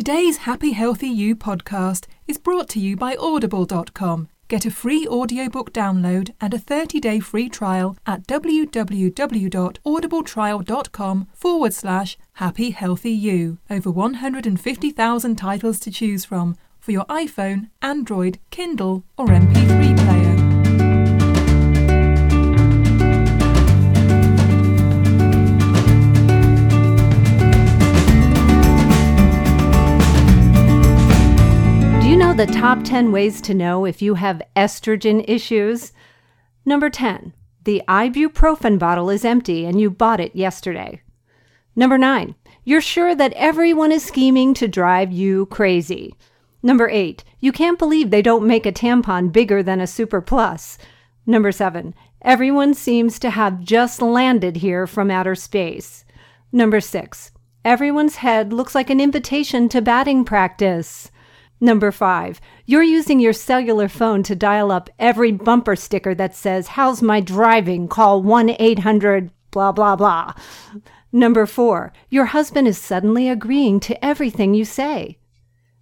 Today's Happy Healthy You podcast is brought to you by Audible.com. Get a free audiobook download and a 30-day free trial at www.audibletrial.com forward slash happy healthy you. Over 150,000 titles to choose from for your iPhone, Android, Kindle or MP3 player. The top 10 ways to know if you have estrogen issues? Number 10. The ibuprofen bottle is empty and you bought it yesterday. Number 9. You're sure that everyone is scheming to drive you crazy. Number 8. You can't believe they don't make a tampon bigger than a Super Plus. Number 7. Everyone seems to have just landed here from outer space. Number 6. Everyone's head looks like an invitation to batting practice. Number five, you're using your cellular phone to dial up every bumper sticker that says, How's my driving? Call 1 800 blah blah blah. Number four, your husband is suddenly agreeing to everything you say.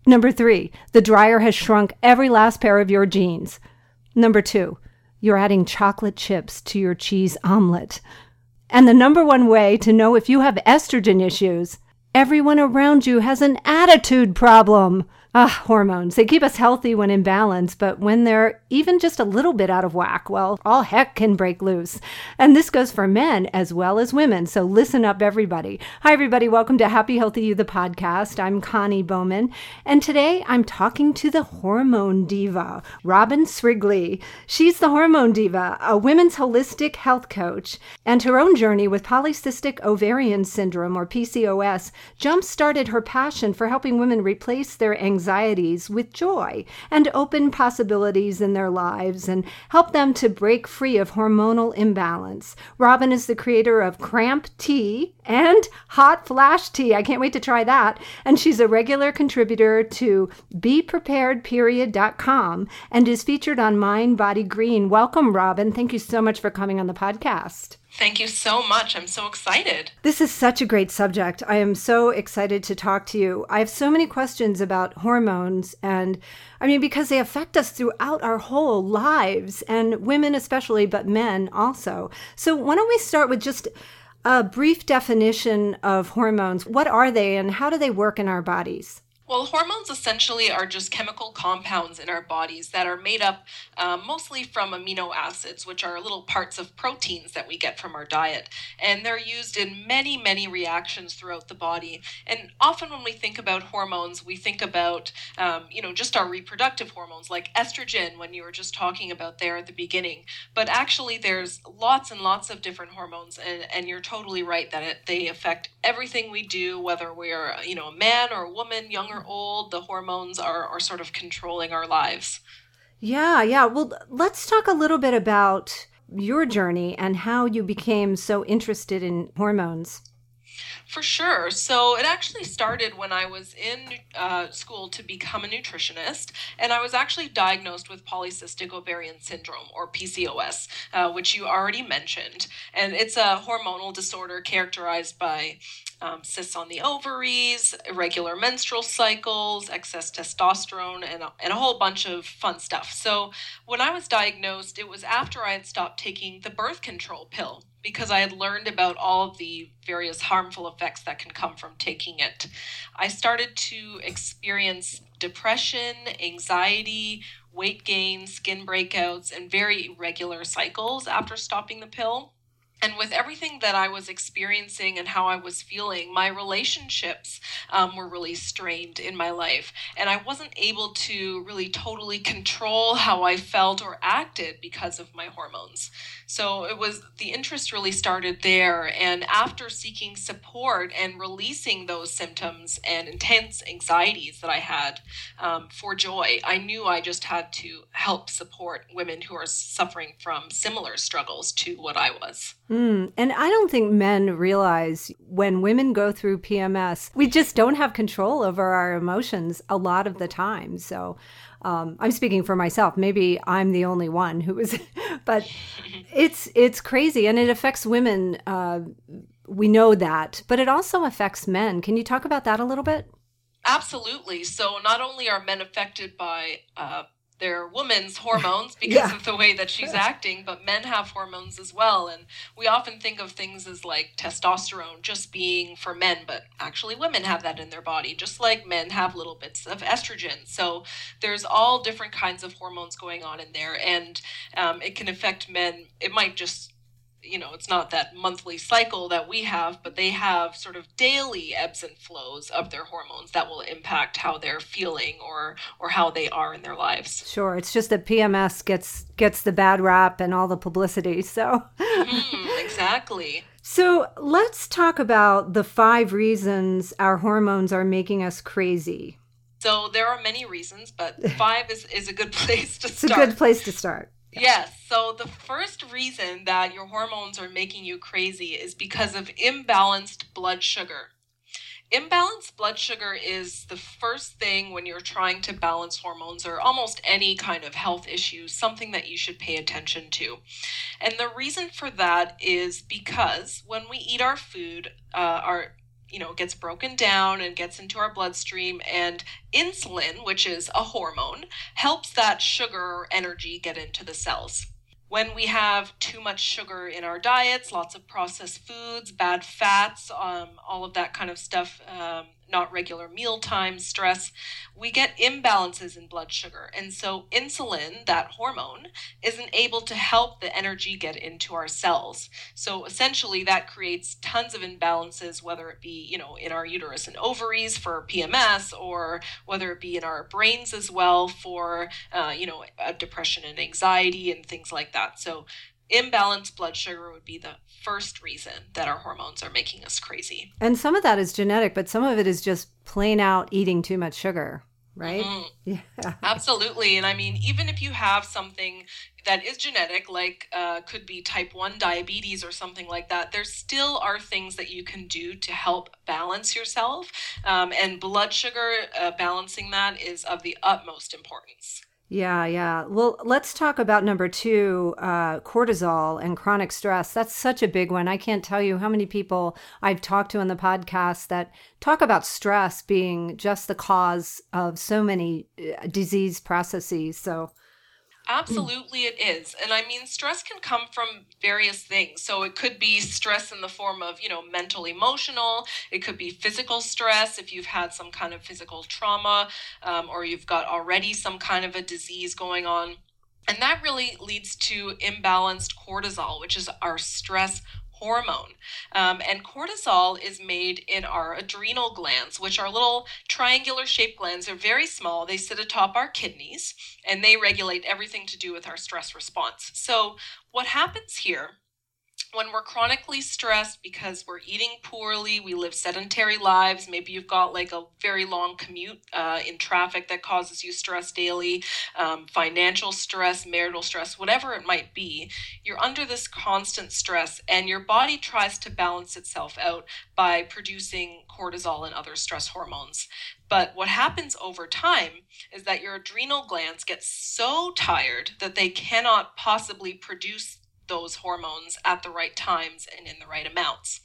Number three, the dryer has shrunk every last pair of your jeans. Number two, you're adding chocolate chips to your cheese omelet. And the number one way to know if you have estrogen issues, everyone around you has an attitude problem. Ah, hormones. They keep us healthy when in balance, but when they're even just a little bit out of whack, well, all heck can break loose. And this goes for men as well as women. So listen up, everybody. Hi, everybody. Welcome to Happy Healthy You, the podcast. I'm Connie Bowman. And today I'm talking to the hormone diva, Robin Srigley. She's the hormone diva, a women's holistic health coach, and her own journey with polycystic ovarian syndrome, or PCOS, jump started her passion for helping women replace their anxieties with joy and open possibilities in their lives and help them to break free of hormonal imbalance. Robin is the creator of Cramp Tea and Hot Flash Tea. I can't wait to try that. And she's a regular contributor to BePreparedPeriod.com and is featured on Mind Body Green. Welcome, Robin. Thank you so much for coming on the podcast. Thank you so much. I'm so excited. This is such a great subject. I am so excited to talk to you. I have so many questions about hormones, and I mean, because they affect us throughout our whole lives, and women especially, but men also. So, why don't we start with just a brief definition of hormones? What are they, and how do they work in our bodies? Well, hormones essentially are just chemical compounds in our bodies that are made up uh, mostly from amino acids, which are little parts of proteins that we get from our diet. And they're used in many, many reactions throughout the body. And often when we think about hormones, we think about, um, you know, just our reproductive hormones like estrogen, when you were just talking about there at the beginning. But actually, there's lots and lots of different hormones. And, and you're totally right that it, they affect everything we do, whether we're, you know, a man or a woman, young or old, the hormones are, are sort of controlling our lives. Yeah, yeah. Well, let's talk a little bit about your journey and how you became so interested in hormones. For sure. So it actually started when I was in uh, school to become a nutritionist, and I was actually diagnosed with polycystic ovarian syndrome, or PCOS, uh, which you already mentioned. And it's a hormonal disorder characterized by um, cysts on the ovaries, irregular menstrual cycles, excess testosterone, and and a whole bunch of fun stuff. So when I was diagnosed, it was after I had stopped taking the birth control pill because I had learned about all of the various harmful effects that can come from taking it. I started to experience depression, anxiety, weight gain, skin breakouts, and very irregular cycles after stopping the pill. And with everything that I was experiencing and how I was feeling, my relationships um, were really strained in my life. And I wasn't able to really totally control how I felt or acted because of my hormones. So it was the interest really started there. And after seeking support and releasing those symptoms and intense anxieties that I had um, for joy, I knew I just had to help support women who are suffering from similar struggles to what I was. Mm, and I don't think men realize when women go through PMS, we just don't have control over our emotions a lot of the time. So um, I'm speaking for myself. Maybe I'm the only one who is, but it's it's crazy, and it affects women. Uh, we know that, but it also affects men. Can you talk about that a little bit? Absolutely. So not only are men affected by uh, their woman's hormones because yeah. of the way that she's acting, but men have hormones as well. And we often think of things as like testosterone just being for men, but actually women have that in their body, just like men have little bits of estrogen. So there's all different kinds of hormones going on in there, and um, it can affect men. It might just you know it's not that monthly cycle that we have but they have sort of daily ebbs and flows of their hormones that will impact how they're feeling or or how they are in their lives. Sure it's just that pms gets gets the bad rap and all the publicity so. Mm, exactly. So let's talk about the five reasons our hormones are making us crazy. So there are many reasons but five is, is a good place to start it's a good place to start Yes. So the first reason that your hormones are making you crazy is because of imbalanced blood sugar. Imbalanced blood sugar is the first thing when you're trying to balance hormones or almost any kind of health issue, something that you should pay attention to. And the reason for that is because when we eat our food, uh, our you know it gets broken down and gets into our bloodstream and insulin which is a hormone helps that sugar energy get into the cells. When we have too much sugar in our diets lots of processed foods bad fats um, all of that kind of stuff um, not regular meal times, stress, we get imbalances in blood sugar. And so insulin, that hormone, isn't able to help the energy get into our cells. So essentially that creates tons of imbalances, whether it be, you know, in our uterus and ovaries for PMS or whether it be in our brains as well for, uh, you know, depression and anxiety and things like that. So imbalanced blood sugar would be the first reason that our hormones are making us crazy. And some of that is genetic, but some of it is just plain out eating too much sugar, right? Mm-hmm. Yeah. Absolutely. And I mean, even if you have something that is genetic, like uh, could be type 1 diabetes or something like that, there still are things that you can do to help balance yourself. Um, and blood sugar, uh, balancing that is of the utmost importance. Yeah, yeah. Well, let's talk about number two uh, cortisol and chronic stress. That's such a big one. I can't tell you how many people I've talked to in the podcast that talk about stress being just the cause of so many uh, disease processes. So, Absolutely, it is. And I mean, stress can come from various things. So it could be stress in the form of, you know, mental, emotional. It could be physical stress if you've had some kind of physical trauma um, or you've got already some kind of a disease going on. And that really leads to imbalanced cortisol, which is our stress hormone. Um, and cortisol is made in our adrenal glands, which are little triangular shaped glands. They're very small. They sit atop our kidneys and they regulate everything to do with our stress response. So, what happens here when we're chronically stressed because we're eating poorly, we live sedentary lives, maybe you've got like a very long commute uh, in traffic that causes you stress daily, um, financial stress, marital stress, whatever it might be, you're under this constant stress and your body tries to balance itself out by producing cortisol and other stress hormones. But what happens over time is that your adrenal glands get so tired that they cannot possibly produce those hormones at the right times and in the right amounts.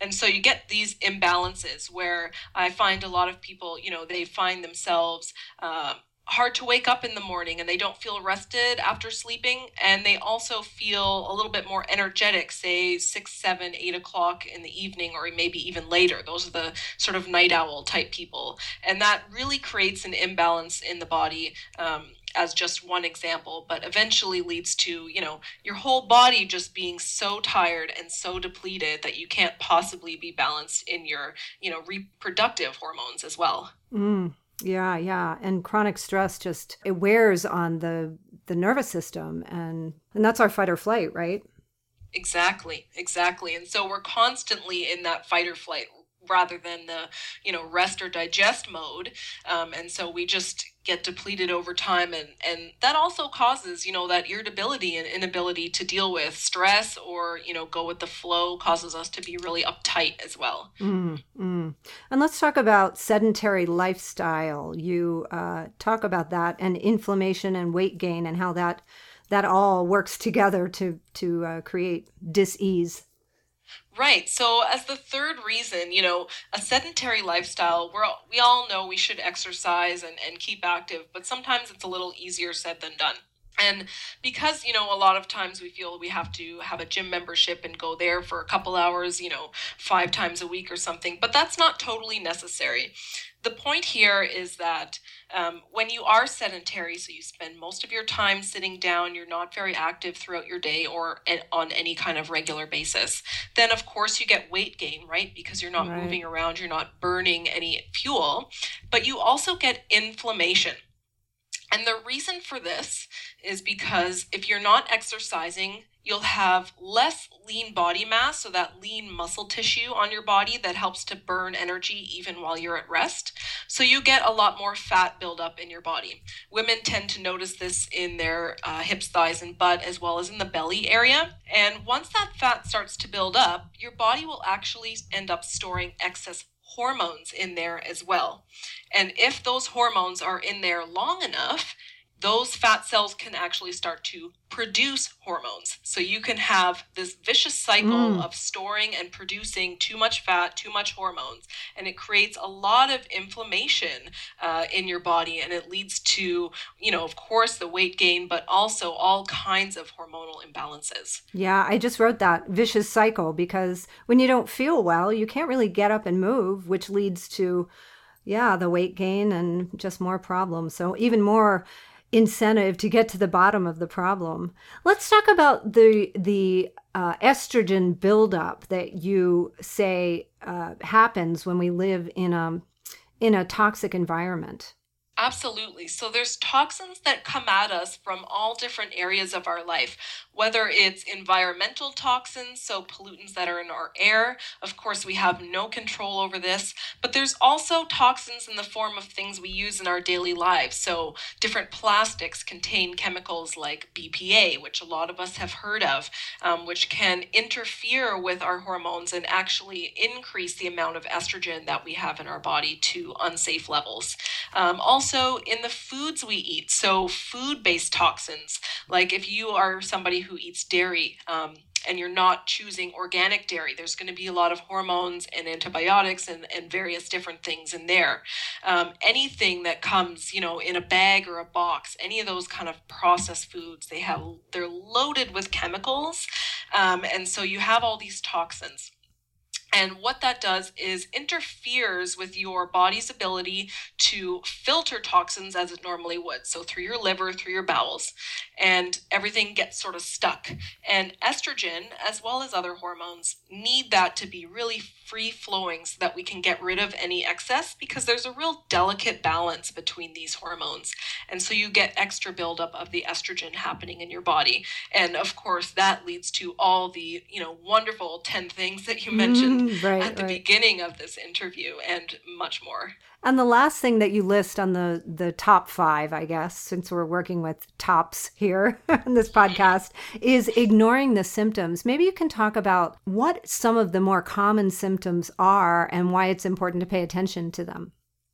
And so you get these imbalances where I find a lot of people, you know, they find themselves uh, hard to wake up in the morning and they don't feel rested after sleeping and they also feel a little bit more energetic say six seven eight o'clock in the evening or maybe even later those are the sort of night owl type people and that really creates an imbalance in the body um, as just one example, but eventually leads to, you know, your whole body just being so tired and so depleted that you can't possibly be balanced in your, you know, reproductive hormones as well. Mm, yeah, yeah. And chronic stress just it wears on the the nervous system and and that's our fight or flight, right? Exactly, exactly. And so we're constantly in that fight or flight rather than the you know rest or digest mode um, and so we just get depleted over time and and that also causes you know that irritability and inability to deal with stress or you know go with the flow causes us to be really uptight as well. Mm, and let's talk about sedentary lifestyle. You uh, talk about that and inflammation and weight gain and how that that all works together to to uh, create dis-ease Right. So, as the third reason, you know, a sedentary lifestyle, we're all, we all know we should exercise and, and keep active, but sometimes it's a little easier said than done. And because, you know, a lot of times we feel we have to have a gym membership and go there for a couple hours, you know, five times a week or something, but that's not totally necessary. The point here is that um, when you are sedentary, so you spend most of your time sitting down, you're not very active throughout your day or on any kind of regular basis, then of course you get weight gain, right? Because you're not right. moving around, you're not burning any fuel, but you also get inflammation. And the reason for this is because if you're not exercising, you'll have less lean body mass, so that lean muscle tissue on your body that helps to burn energy even while you're at rest. So you get a lot more fat buildup in your body. Women tend to notice this in their uh, hips, thighs, and butt, as well as in the belly area. And once that fat starts to build up, your body will actually end up storing excess hormones in there as well. And if those hormones are in there long enough, those fat cells can actually start to produce hormones. So you can have this vicious cycle mm. of storing and producing too much fat, too much hormones, and it creates a lot of inflammation uh, in your body, and it leads to, you know, of course, the weight gain, but also all kinds of hormonal imbalances. Yeah, I just wrote that vicious cycle because when you don't feel well, you can't really get up and move, which leads to yeah, the weight gain and just more problems. So even more incentive to get to the bottom of the problem. Let's talk about the the uh, estrogen buildup that you say uh, happens when we live in a in a toxic environment. Absolutely. So there's toxins that come at us from all different areas of our life, whether it's environmental toxins, so pollutants that are in our air. Of course, we have no control over this, but there's also toxins in the form of things we use in our daily lives. So different plastics contain chemicals like BPA, which a lot of us have heard of, um, which can interfere with our hormones and actually increase the amount of estrogen that we have in our body to unsafe levels. Um, also, also in the foods we eat. So, food based toxins, like if you are somebody who eats dairy, um, and you're not choosing organic dairy, there's going to be a lot of hormones and antibiotics and, and various different things in there. Um, anything that comes, you know, in a bag or a box, any of those kind of processed foods, they have they're loaded with chemicals, um, and so you have all these toxins. And what that does is interferes with your body's ability to filter toxins as it normally would. So, through your liver, through your bowels, and everything gets sort of stuck. And estrogen, as well as other hormones, need that to be really free flowing so that we can get rid of any excess because there's a real delicate balance between these hormones. And so, you get extra buildup of the estrogen happening in your body. And of course, that leads to all the, you know, wonderful 10 things that you mentioned. Mm right, at the right. beginning of this interview and much more. And the last thing that you list on the the top 5, I guess, since we're working with tops here in this podcast, is ignoring the symptoms. Maybe you can talk about what some of the more common symptoms are and why it's important to pay attention to them.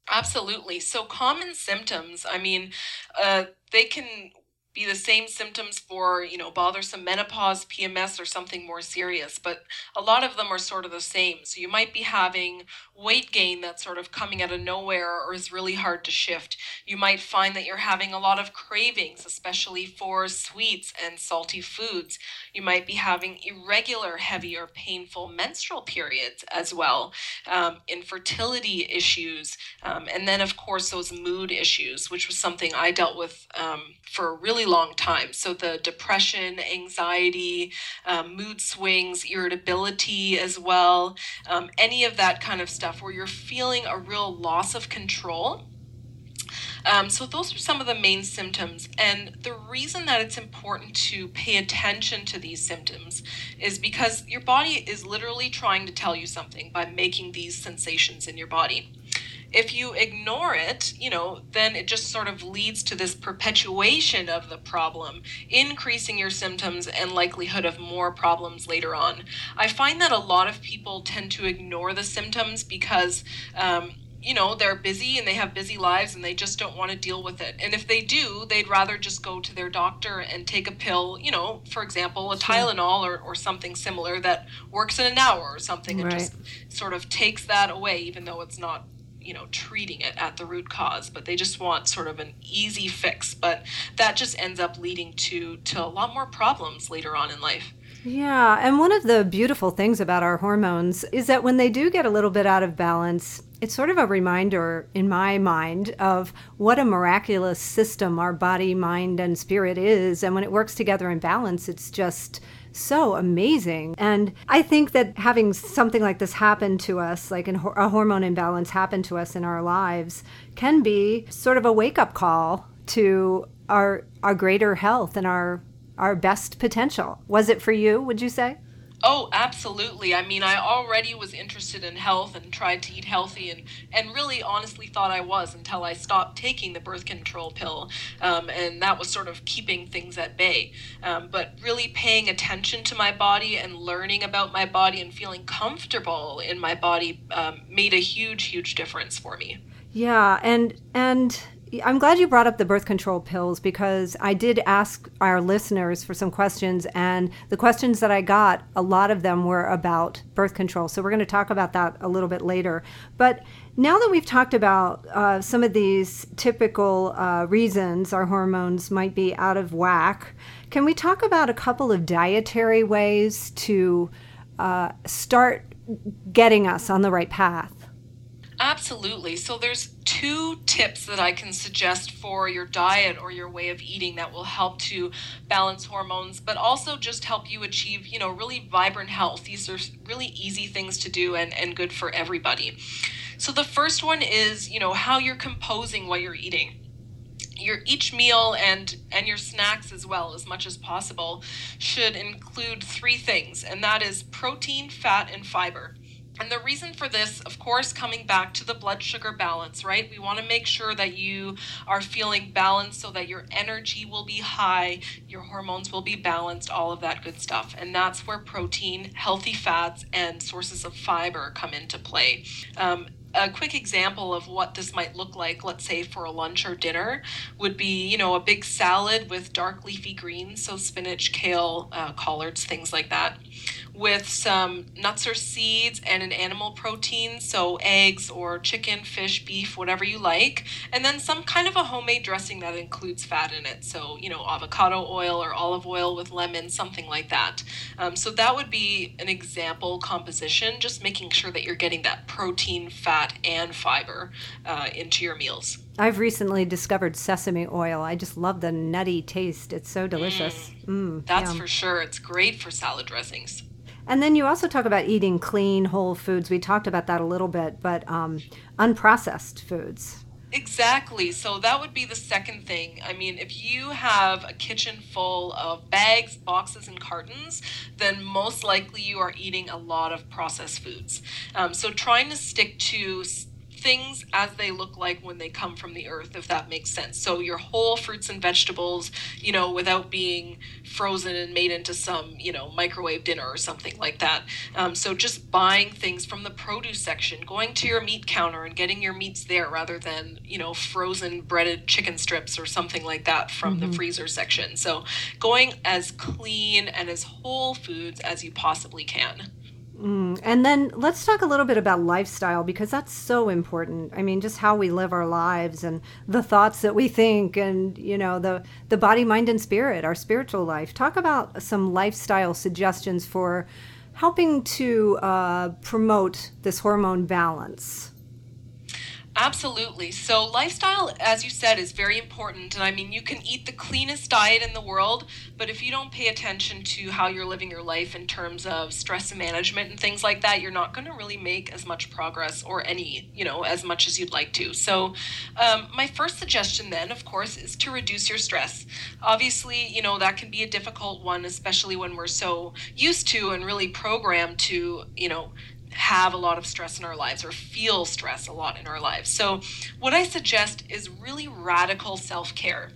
Absolutely. So common symptoms, I mean, uh, they can be the same symptoms for, you know, bothersome menopause, PMS, or something more serious, but a lot of them are sort of the same. So you might be having weight gain that's sort of coming out of nowhere or is really hard to shift. You might find that you're having a lot of cravings, especially for sweets and salty foods. You might be having irregular, heavy, or painful menstrual periods as well, um, infertility issues, um, and then, of course, those mood issues, which was something I dealt with um, for a really long time. So the depression, anxiety, um, mood swings, irritability as well, um, any of that kind of stuff where you're feeling a real loss of control. Um, so, those are some of the main symptoms. And the reason that it's important to pay attention to these symptoms is because your body is literally trying to tell you something by making these sensations in your body if you ignore it, you know, then it just sort of leads to this perpetuation of the problem, increasing your symptoms and likelihood of more problems later on. I find that a lot of people tend to ignore the symptoms because um, you know, they're busy and they have busy lives and they just don't want to deal with it. And if they do, they'd rather just go to their doctor and take a pill, you know, for example, a Tylenol or, or something similar that works in an hour or something and Right. just sort of takes that away, even though it's not you know treating it at the root cause but they just want sort of an easy fix but that just ends up leading to to a lot more problems later on in life Yeah, and one of the beautiful things about our hormones is that when they do get a little bit out of balance, it's sort of a reminder in my mind of what a miraculous system our body, mind, and spirit is. And when it works together in balance, it's just so amazing. And I think that having something like this happen to us, like a hormone imbalance happen to us in our lives, can be sort of a wake up call to our our greater health and our our best potential. Was it for you, would you say? Oh, absolutely. I mean, I already was interested in health and tried to eat healthy and, and really honestly thought I was until I stopped taking the birth control pill. Um, and that was sort of keeping things at bay. Um, but really paying attention to my body and learning about my body and feeling comfortable in my body um, made a huge, huge difference for me. Yeah, and and I'm glad you brought up the birth control pills because I did ask our listeners for some questions, and the questions that I got, a lot of them were about birth control. So we're going to talk about that a little bit later. But now that we've talked about uh, some of these typical uh, reasons our hormones might be out of whack, can we talk about a couple of dietary ways to uh, start getting us on the right path? Absolutely. So there's two tips that I can suggest for your diet or your way of eating that will help to balance hormones, but also just help you achieve, you know, really vibrant health. These are really easy things to do and, and good for everybody. So the first one is, you know, how you're composing what you're eating your each meal and and your snacks as well as much as possible should include three things and that is protein fat and fiber and the reason for this, of course, coming back to the blood sugar balance, right? We want to make sure that you are feeling balanced so that your energy will be high, your hormones will be balanced, all of that good stuff. And that's where protein, healthy fats, and sources of fiber come into play. Um, a quick example of what this might look like, let's say for a lunch or dinner, would be you know a big salad with dark leafy greens, so spinach, kale, uh, collards, things like that, with some nuts or seeds and an animal protein, so eggs or chicken, fish, beef, whatever you like, and then some kind of a homemade dressing that includes fat in it, so you know avocado oil or olive oil with lemon, something like that. Um, so that would be an example composition, just making sure that you're getting that protein, fat, and fiber uh, into your meals. I've recently discovered sesame oil. I just love the nutty taste. It's so delicious. Mm, That's yum. for sure. It's great for salad dressings. And then you also talk about eating clean, whole foods. We talked about that a little bit, but um, unprocessed foods. Exactly. So that would be the second thing. I mean, if you have a kitchen full of bags, boxes, and cartons, then most likely you are eating a lot of processed foods. Um, so trying to stick to things as they look like when they come from the earth, if that makes sense. So your whole fruits and vegetables, you know, without being frozen and made into some, you know, microwave dinner or something like that. Um, so just buying things from the produce section, going to your meat counter and getting your meats there rather than, you know, frozen breaded chicken strips or something like that from the freezer section. So going as clean and as whole foods as you possibly can. And then let's talk a little bit about lifestyle because that's so important. I mean, just how we live our lives and the thoughts that we think and, you know, the the body, mind and spirit, our spiritual life. Talk about some lifestyle suggestions for helping to uh, promote this hormone balance. Absolutely. So, lifestyle, as you said, is very important. And I mean, you can eat the cleanest diet in the world, but if you don't pay attention to how you're living your life in terms of stress management and things like that, you're not going to really make as much progress or any, you know, as much as you'd like to. So, um, my first suggestion then, of course, is to reduce your stress. Obviously, you know, that can be a difficult one, especially when we're so used to and really programmed to, you know, have a lot of stress in our lives or feel stress a lot in our lives. So, what I suggest is really radical self care.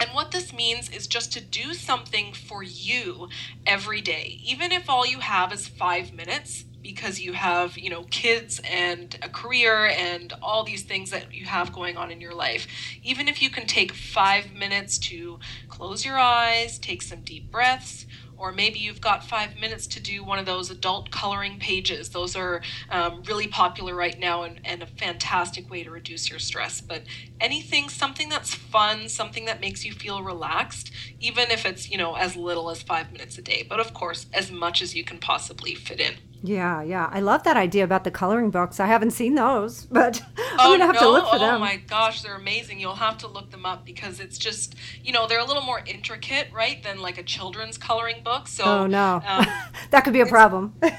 And what this means is just to do something for you every day. Even if all you have is five minutes, because you have, you know, kids and a career and all these things that you have going on in your life. Even if you can take 5 minutes to close your eyes, take some deep breaths, or maybe you've got five minutes to do one of those adult coloring pages. Those are um, really popular right now and, and a fantastic way to reduce your stress. But anything, something that's fun, something that makes you feel relaxed, even if it's, you know, as little as five minutes a day. But of course, as much as you can possibly fit in. Yeah, yeah. I love that idea about the coloring books. I haven't seen those, but oh, I'm going to have no? to look for oh, them. Oh my gosh, they're amazing. You'll have to look them up because it's just, you know, they're a little more intricate, right, than like a children's coloring book. So oh no. Um, that could be a problem. and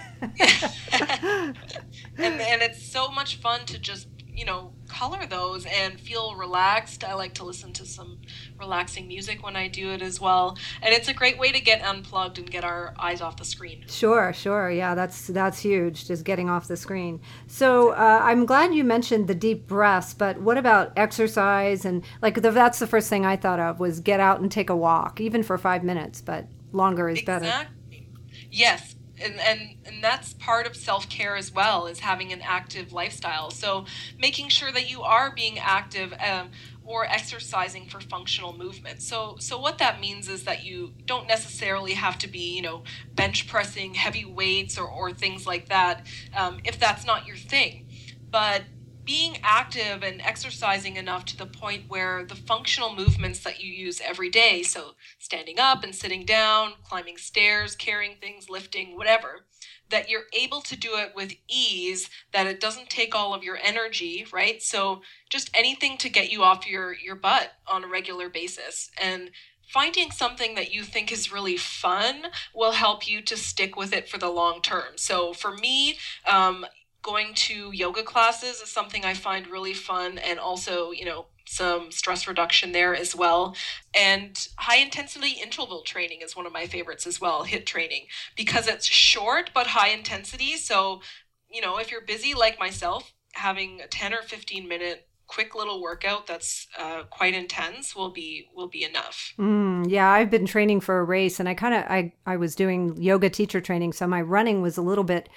and it's so much fun to just you know color those and feel relaxed i like to listen to some relaxing music when i do it as well and it's a great way to get unplugged and get our eyes off the screen Sure, sure. Yeah, that's that's huge. Just getting off the screen. So uh, I'm glad you mentioned the deep breaths. But what about exercise and like the, that's the first thing I thought of was get out and take a walk, even for five minutes. But longer is better. exactly yes and, and and that's part of self-care as well is having an active lifestyle. So making sure that you are being active um, or exercising for functional movement. So so what that means is that you don't necessarily have to be you know bench pressing heavy weights or, or things like that um, if that's not your thing. But being active and exercising enough to the point where the functional movements that you use every day so standing up and sitting down climbing stairs carrying things lifting whatever that you're able to do it with ease that it doesn't take all of your energy right? So just anything to get you off your your butt on a regular basis. And finding something that you think is really fun will help you to stick with it for the long term. So for me um, going to yoga classes is something I find really fun and also, you know, some stress reduction there as well. And high intensity interval training is one of my favorites as well, HIT training, because it's short but high intensity. So, you know, if you're busy like myself, having a 10 or 15 minute quick little workout that's uh, quite intense will be will be enough. Mm, yeah, I've been training for a race, and I kind of I I was doing yoga teacher training, so my running was a little bit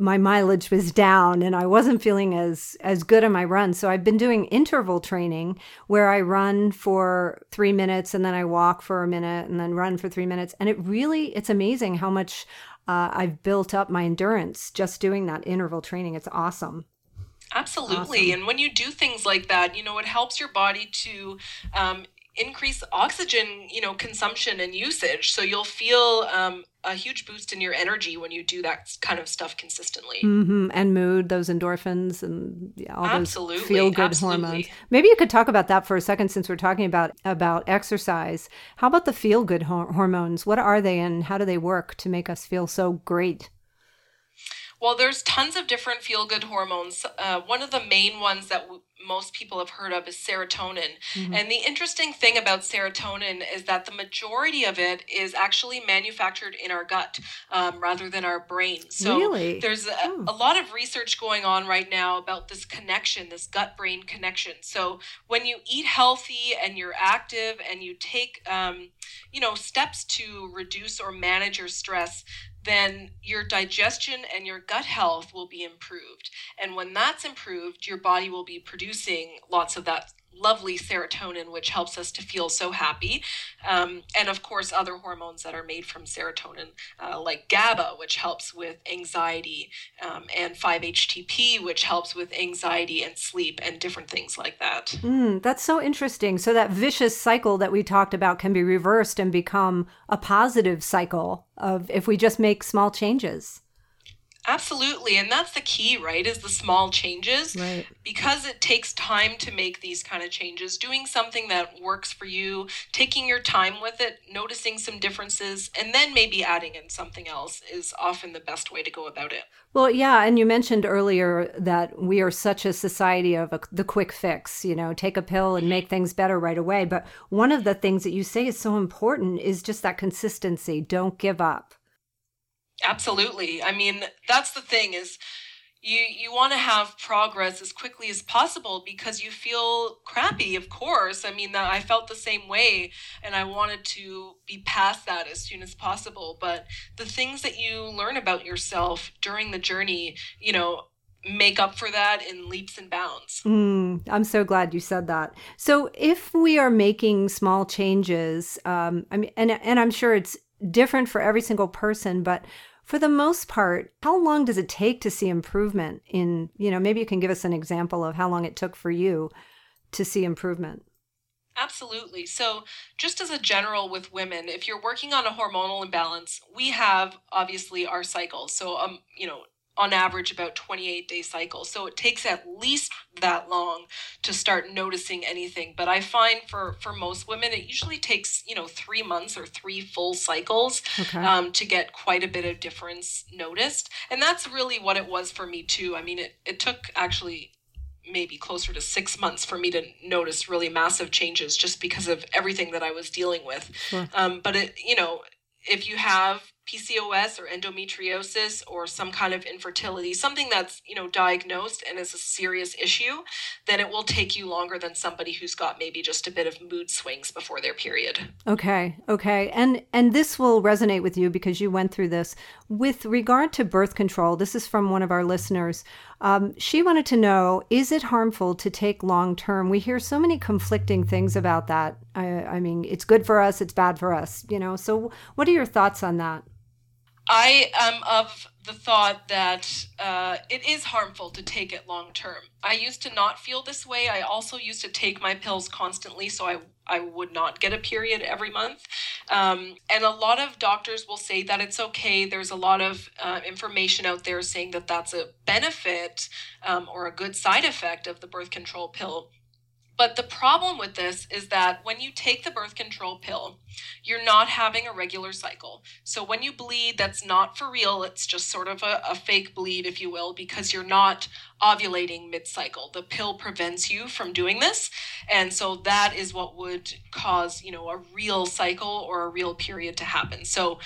my mileage was down and I wasn't feeling as as good on my run. So I've been doing interval training where I run for 3 minutes and then I walk for a minute and then run for 3 minutes and it really it's amazing how much uh, I've built up my endurance just doing that interval training. It's awesome. Absolutely. Awesome. And when you do things like that, you know, it helps your body to um, increase oxygen, you know, consumption and usage. So you'll feel um, a huge boost in your energy when you do that kind of stuff consistently. hmm And mood, those endorphins and all Absolutely, those feel good hormones. Maybe you could talk about that for a second since we're talking about about exercise. How about the feel good hor- hormones? What are they and how do they work to make us feel so great? Well, there's tons of different feel good hormones. Uh, one of the main ones that w- most people have heard of is serotonin. And the interesting thing about serotonin is that the majority of it is actually manufactured in our gut um, rather than our brain. So Really? there's a, Hmm. a lot of research going on right now about this connection, this gut brain connection. So when you eat healthy and you're active and you take, um, you know, steps to reduce or manage your stress, then your digestion and your gut health will be improved. And when that's improved, your body will be producing lots of that lovely serotonin, which helps us to feel so happy. Um, and of course, other hormones that are made from serotonin, uh, like GABA, which helps with anxiety, um, and 5-HTP, which helps with anxiety and sleep, and different things like that. Mm, that's so interesting. So that vicious cycle that we talked about can be reversed and become a positive cycle of if we just make small changes. Absolutely. And that's the key, right? Is the small changes. Right. Because it takes time to make these kind of changes, doing something that works for you, taking your time with it, noticing some differences, and then maybe adding in something else is often the best way to go about it. Well, yeah, and you mentioned earlier that we are such a society of a, the quick fix, you know, take a pill and make things better right away. But one of the things that you say is so important is just that consistency. Don't give up. Absolutely. I mean, that's the thing is you you want to have progress as quickly as possible because you feel crappy of course i mean i felt the same way and i wanted to be past that as soon as possible but the things that you learn about yourself during the journey you know make up for that in leaps and bounds. Mm, I'm so glad you said that. So, if we are making small changes, um, I mean, and and I'm sure it's different for every single person, but for the most part, how long does it take to see improvement in, you know, maybe you can give us an example of how long it took for you to see improvement? Absolutely. So, just as a general with women, if you're working on a hormonal imbalance, we have obviously our cycles. So, um, you know, on average about 28 day cycle. So it takes at least that long to start noticing anything. But I find for for most women, it usually takes you know three months or three full cycles okay. um, to get quite a bit of difference noticed. And that's really what it was for me too. I mean, it it took actually maybe closer to six months for me to notice really massive changes just because of everything that I was dealing with. Sure. Um, but it, you know, if you have PCOS or endometriosis or some kind of infertility, something that's, you know, diagnosed and is a serious issue, then it will take you longer than somebody who's got maybe just a bit of mood swings before their period. Okay. Okay. And and this will resonate with you because you went through this. With regard to birth control, this is from one of our listeners. Um, she wanted to know is it harmful to take long term? We hear so many conflicting things about that. I, I mean, it's good for us, it's bad for us, you know. So, what are your thoughts on that? I am of the thought that uh, it is harmful to take it long term. I used to not feel this way. I also used to take my pills constantly, so I I would not get a period every month. Um, and a lot of doctors will say that it's okay. There's a lot of uh, information out there saying that that's a benefit um, or a good side effect of the birth control pill. But the problem with this is that when you take the birth control pill, you're not having a regular cycle. So when you bleed, that's not for real. It's just sort of a, a fake bleed, if you will, because you're not ovulating mid cycle. The pill prevents you from doing this. And so that is what would cause, you know, a real cycle or a real period to happen. So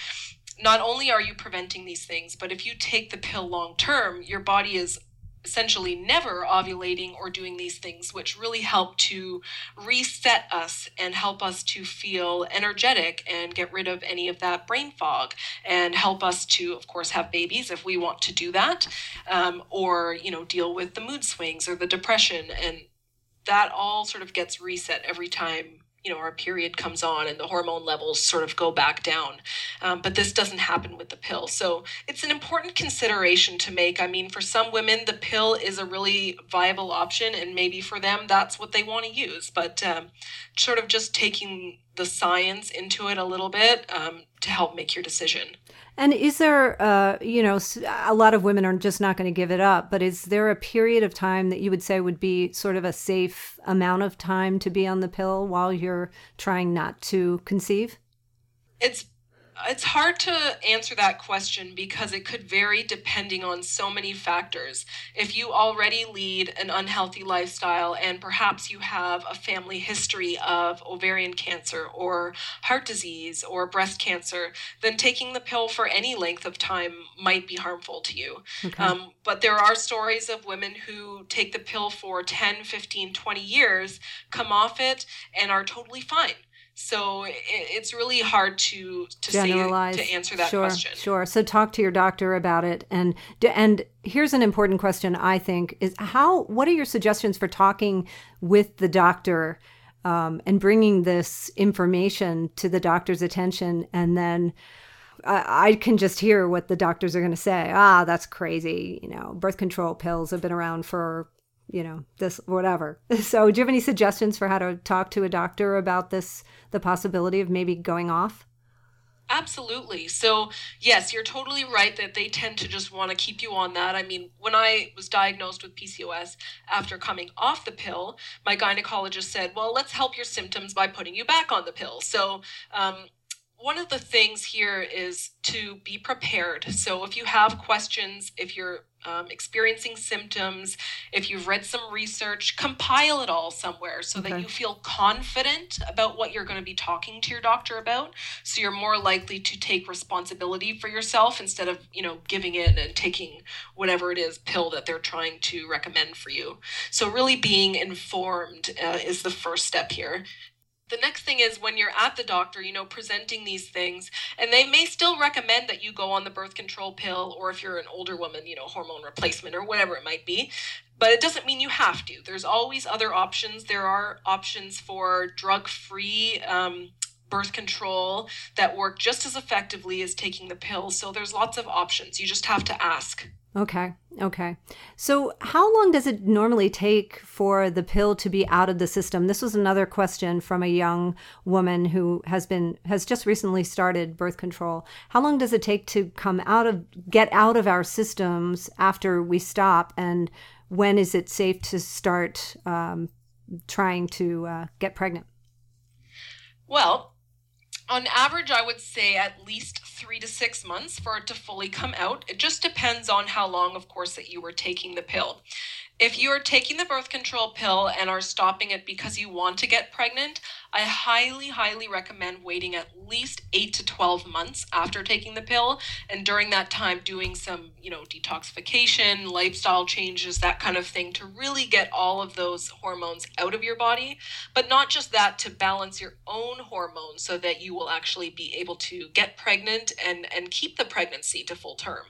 not only are you preventing these things, but if you take the pill long term, your body is essentially never ovulating or doing these things, which really help to reset us and help us to feel energetic and get rid of any of that brain fog and help us to, of course, have babies if we want to do that, um, or, you know, deal with the mood swings or the depression. And that all sort of gets reset every time you know our period comes on and the hormone levels sort of go back down. Um, but this doesn't happen with the pill. So it's an important consideration to make. I mean for some women the pill is a really viable option and maybe for them that's what they want to use. But um, sort of just taking the science into it a little bit um, to help make your decision and is there, uh, you know, a lot of women are just not going to give it up, but is there a period of time that you would say would be sort of a safe amount of time to be on the pill while you're trying not to conceive? It's it's hard to answer that question because it could vary depending on so many factors. If you already lead an unhealthy lifestyle and perhaps you have a family history of ovarian cancer or heart disease or breast cancer, then taking the pill for any length of time might be harmful to you. Okay. Um, but there are stories of women who take the pill for 10, 15, 20 years, come off it, and are totally fine. So it, it's really hard to to generalize say, to answer that sure, question. Sure. So talk to your doctor about it. And and here's an important question. I think is how. What are your suggestions for talking with the doctor? Um, and bringing this information to the doctor's attention, and then I, I can just hear what the doctors are going to say. Ah, that's crazy. You know, birth control pills have been around for you know this whatever so do you have any suggestions for how to talk to a doctor about this the possibility of maybe going off Absolutely. So, yes, you're totally right that they tend to just want to keep you on that. I mean, when I was diagnosed with PCOS after coming off the pill, my gynecologist said, Well, let's help your symptoms by putting you back on the pill. So, um, one of the things here is to be prepared. So, if you have questions, if you're um, experiencing symptoms, if you've read some research, compile it all somewhere so okay. that you feel confident about what you're going to be talking to your doctor about. So you're more likely to take responsibility for yourself instead of, you know, giving in and taking whatever it is pill that they're trying to recommend for you. So really being informed uh, is the first step here the next thing is when you're at the doctor, you know, presenting these things, and they may still recommend that you go on the birth control pill, or if you're an older woman, you know, hormone replacement or whatever it might be. But it doesn't mean you have to. There's always other options. There are options for drug free um, birth control that work just as effectively as taking the pill. So there's lots of options. You just have to ask. Okay. Okay. So, how long does it normally take for the pill to be out of the system? This was another question from a young woman who has been has just recently started birth control. How long does it take to come out of get out of our systems after we stop and when is it safe to start um, trying to uh, get pregnant? Well, on average, I would say at least three to six months for it to fully come out. It just depends on how long, of course, that you were taking the pill. If you are taking the birth control pill and are stopping it because you want to get pregnant, I highly, highly recommend waiting at least 8 to 12 months after taking the pill and during that time doing some, you know, detoxification, lifestyle changes, that kind of thing to really get all of those hormones out of your body, but not just that to balance your own hormones so that you will actually be able to get pregnant and and keep the pregnancy to full term.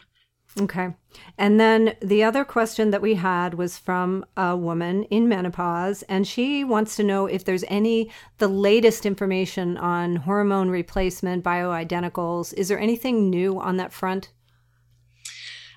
Okay. And then the other question that we had was from a woman in menopause, and she wants to know if there's any, the latest information on hormone replacement, bioidenticals. Is there anything new on that front?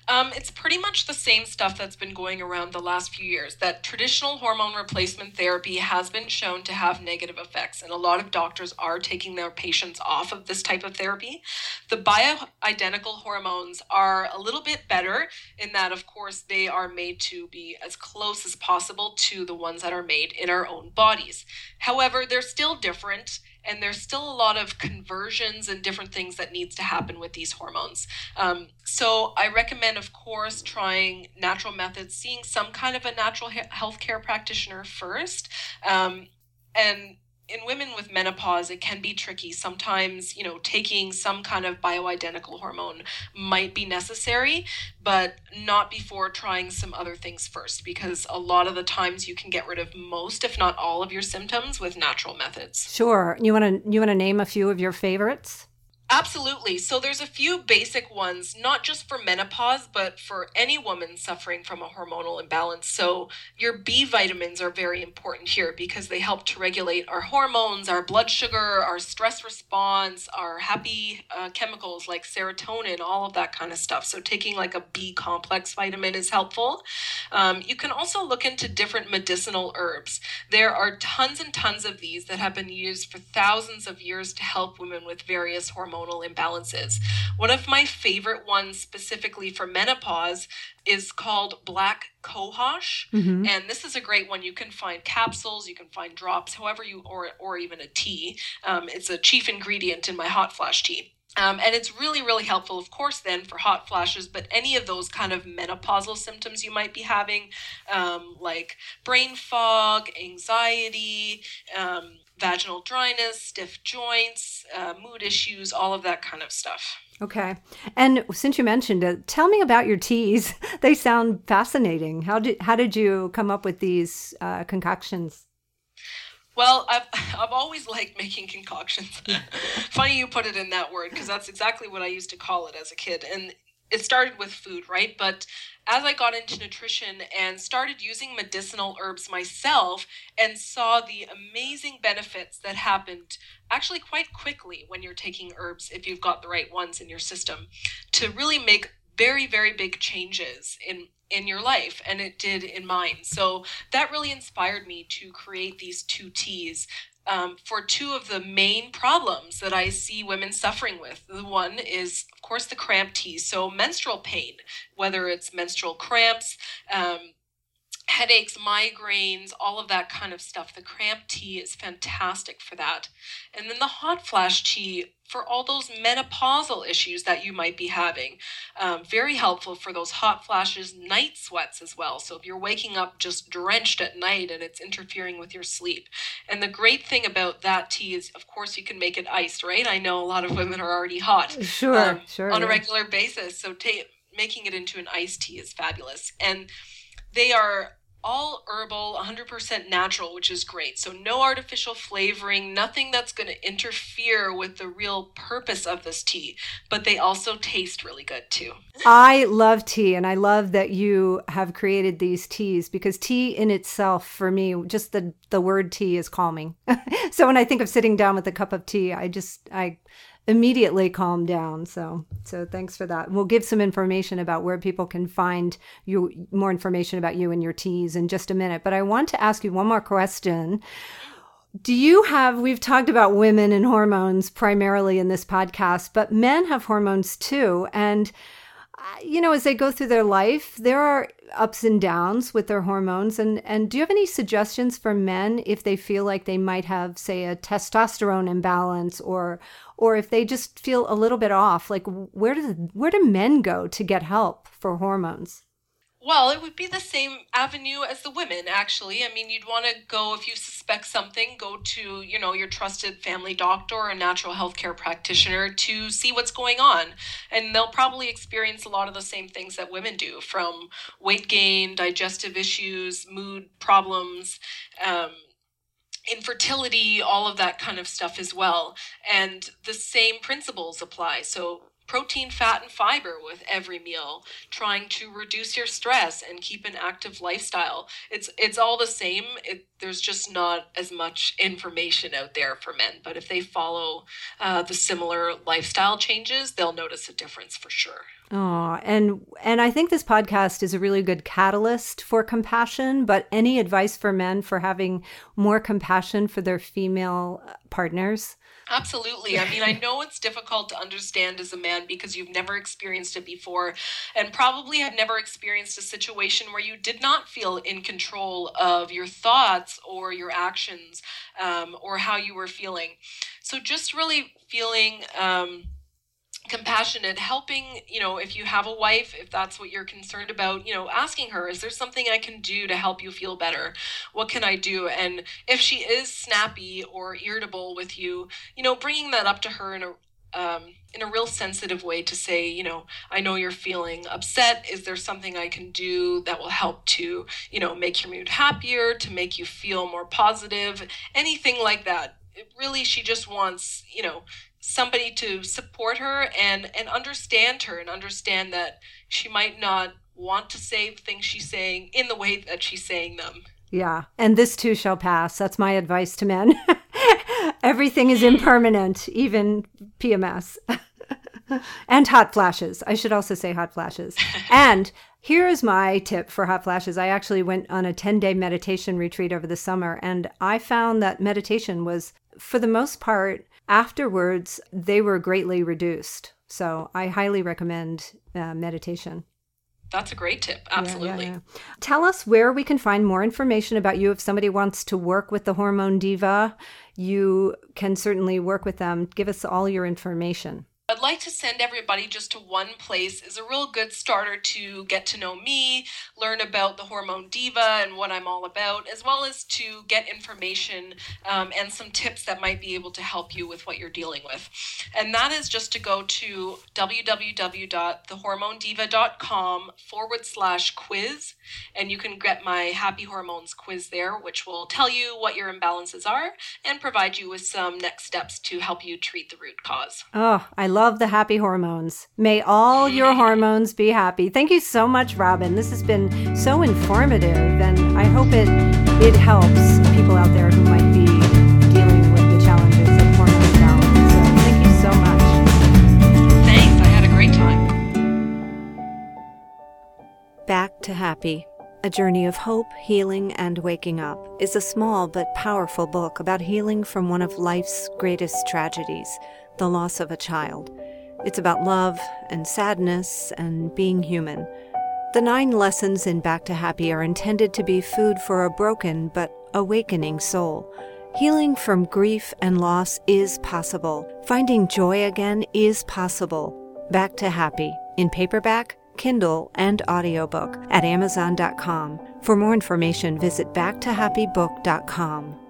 Um, it's pretty much the same stuff that's been going around the last few years. That traditional hormone replacement therapy has been shown to have negative effects, and a lot of doctors are taking their patients off of this type of therapy. The bioidentical hormones are a little bit better in that, of course, they are made to be as close as possible to the ones that are made in our own bodies. However, they're still different and there's still a lot of conversions and different things that needs to happen with these hormones. Um, so i recommend of course trying natural methods seeing some kind of a natural health care practitioner first um, and in women with menopause, it can be tricky. Sometimes, you know, taking some kind of bioidentical hormone might be necessary, but not before trying some other things first, because a lot of the times you can get rid of most, if not all, of your symptoms with natural methods. Sure. You want to you want to name a few of your favorites? Absolutely. So there's a few basic ones, not just for menopause, but for any woman suffering from a hormonal imbalance. So your B vitamins are very important here because they help to regulate our hormones, our blood sugar, our stress response, our happy uh, chemicals like serotonin, all of that kind of stuff. So taking like a B complex vitamin is helpful. Um, you can also look into different medicinal herbs. There are tons and tons of these that have been used for thousands of years to help women with various hormones hormonal imbalances. One of my favorite ones, specifically for menopause, is called black cohosh mm-hmm. and this is a great one you can find capsules you can find drops however you or or even a tea um, it's a chief ingredient in my hot flash tea um, and it's really, really helpful, of course, then for hot flashes, but any of those kind of menopausal symptoms you might be having, um, like brain fog, anxiety, um, vaginal dryness, stiff joints, uh, mood issues, all of that kind of stuff. Okay. And since you mentioned it, tell me about your teas. they sound fascinating. How did how did you come up with these uh, concoctions? Well, I've I've always liked making concoctions. Funny you put it in that word because that's exactly what I used to call it as a kid. And it started with food, right? But as I got into nutrition and started using medicinal herbs myself and saw the amazing benefits that happened actually quite quickly when you're taking herbs, if you've got the right ones in your system, to really make very, very big changes in in your life and it did in mine so that really inspired me to create these two teas um, for two of the main problems that I see women suffering with. The one is, of course, the cramp tea. So, menstrual pain, whether it's menstrual cramps, um, headaches, migraines, all of that kind of stuff. The cramp tea is fantastic for that. And then the hot flash tea for all those menopausal issues that you might be having. Um, very helpful for those hot flashes, night sweats as well. So if you're waking up just drenched at night and it's interfering with your sleep. And the great thing about that tea is, of course, you can make it iced, right? I know a lot of women are already hot. Sure, um, sure. On yeah. a regular basis. So ta- making it into an iced tea is fabulous. And they are all herbal, 100% natural, which is great. So, no artificial flavoring, nothing that's going to interfere with the real purpose of this tea. But they also taste really good too. I love tea, and I love that you have created these teas because tea in itself, for me, just the, the word tea is calming. so, when I think of sitting down with a cup of tea, I just, I, immediately calm down. So, so thanks for that. We'll give some information about where people can find you, more information about you and your teas in just a minute. But I want to ask you one more question. Do you have, we've talked about women and hormones primarily in this podcast, but men have hormones too. And, uh, you know, as they go through their life, there are ups and downs with their hormones. And, and do you have any suggestions for men if they feel like they might have, say, a testosterone imbalance or, or if they just feel a little bit off like where do where do men go to get help for hormones well, it would be the same avenue as the women, actually. I mean, you'd want to go, if you suspect something, go to, you know, your trusted family doctor or natural health care practitioner to see what's going on. And they'll probably experience a lot of the same things that women do from weight gain, digestive issues, mood problems. Um, infertility, all of that kind of stuff as well. And the same principles apply. So, protein, fat, and fiber with every meal, trying to reduce your stress and keep an active lifestyle. It's it's all the same. It, there's just not as much information out there for men. But if they follow uh, the similar lifestyle changes, they'll notice a difference for sure. Oh, and and I think this podcast is a really good catalyst for compassion. But any advice for men for having more compassion for their female uh, partners? Absolutely. I mean, I know it's difficult to understand as a man because you've never experienced it before and probably have never experienced a situation where you did not feel in control of your thoughts or your actions um, or how you were feeling. So, just really feeling. Um, compassionate helping you know if you have a wife if that's what you're concerned about you know asking her is there something i can do to help you feel better what can i do and if she is snappy or irritable with you you know bringing that up to her in a um, in a real sensitive way to say, you know, I know you're feeling upset. Is there something I can do that will help to, you know, make your mood happier, to make you feel more positive, anything like that? It really, she just wants, you know, somebody to support her and and understand her and understand that she might not want to say things she's saying in the way that she's saying them. Yeah, and this too shall pass. That's my advice to men. Everything is impermanent, even PMS. and hot flashes. I should also say hot flashes. and here is my tip for hot flashes. I actually went on a 10 day meditation retreat over the summer, and I found that meditation was, for the most part, Afterwards, they were greatly reduced. So I highly recommend uh, meditation. That's a great tip. Absolutely. Yeah, yeah, yeah. Tell us where we can find more information about you. If somebody wants to work with the Hormone Diva, you can certainly work with them. Give us all your information. I'd like to send everybody just to one place is a real good starter to get to know me, learn about the Hormone Diva and what I'm all about, as well as to get information um, and some tips that might be able to help you with what you're dealing with. And that is just to go to www.thehormonediva.com forward slash quiz, and you can get my Happy Hormones quiz there, which will tell you what your imbalances are and provide you with some next steps to help you treat the root cause. Oh, I love love the happy hormones. May all your hormones be happy. Thank you so much, Robin. This has been so informative, and I hope it it helps people out there who might be dealing with the challenges of hormone imbalance. So thank you so much. Thanks. I had a great time. Back to happy. A Journey of Hope, Healing, and Waking Up is a small but powerful book about healing from one of life's greatest tragedies the loss of a child. It's about love and sadness and being human. The nine lessons in Back to Happy are intended to be food for a broken but awakening soul. Healing from grief and loss is possible. Finding joy again is possible. Back to Happy in paperback, Kindle, and audiobook at Amazon.com. For more information, visit backtohappybook.com.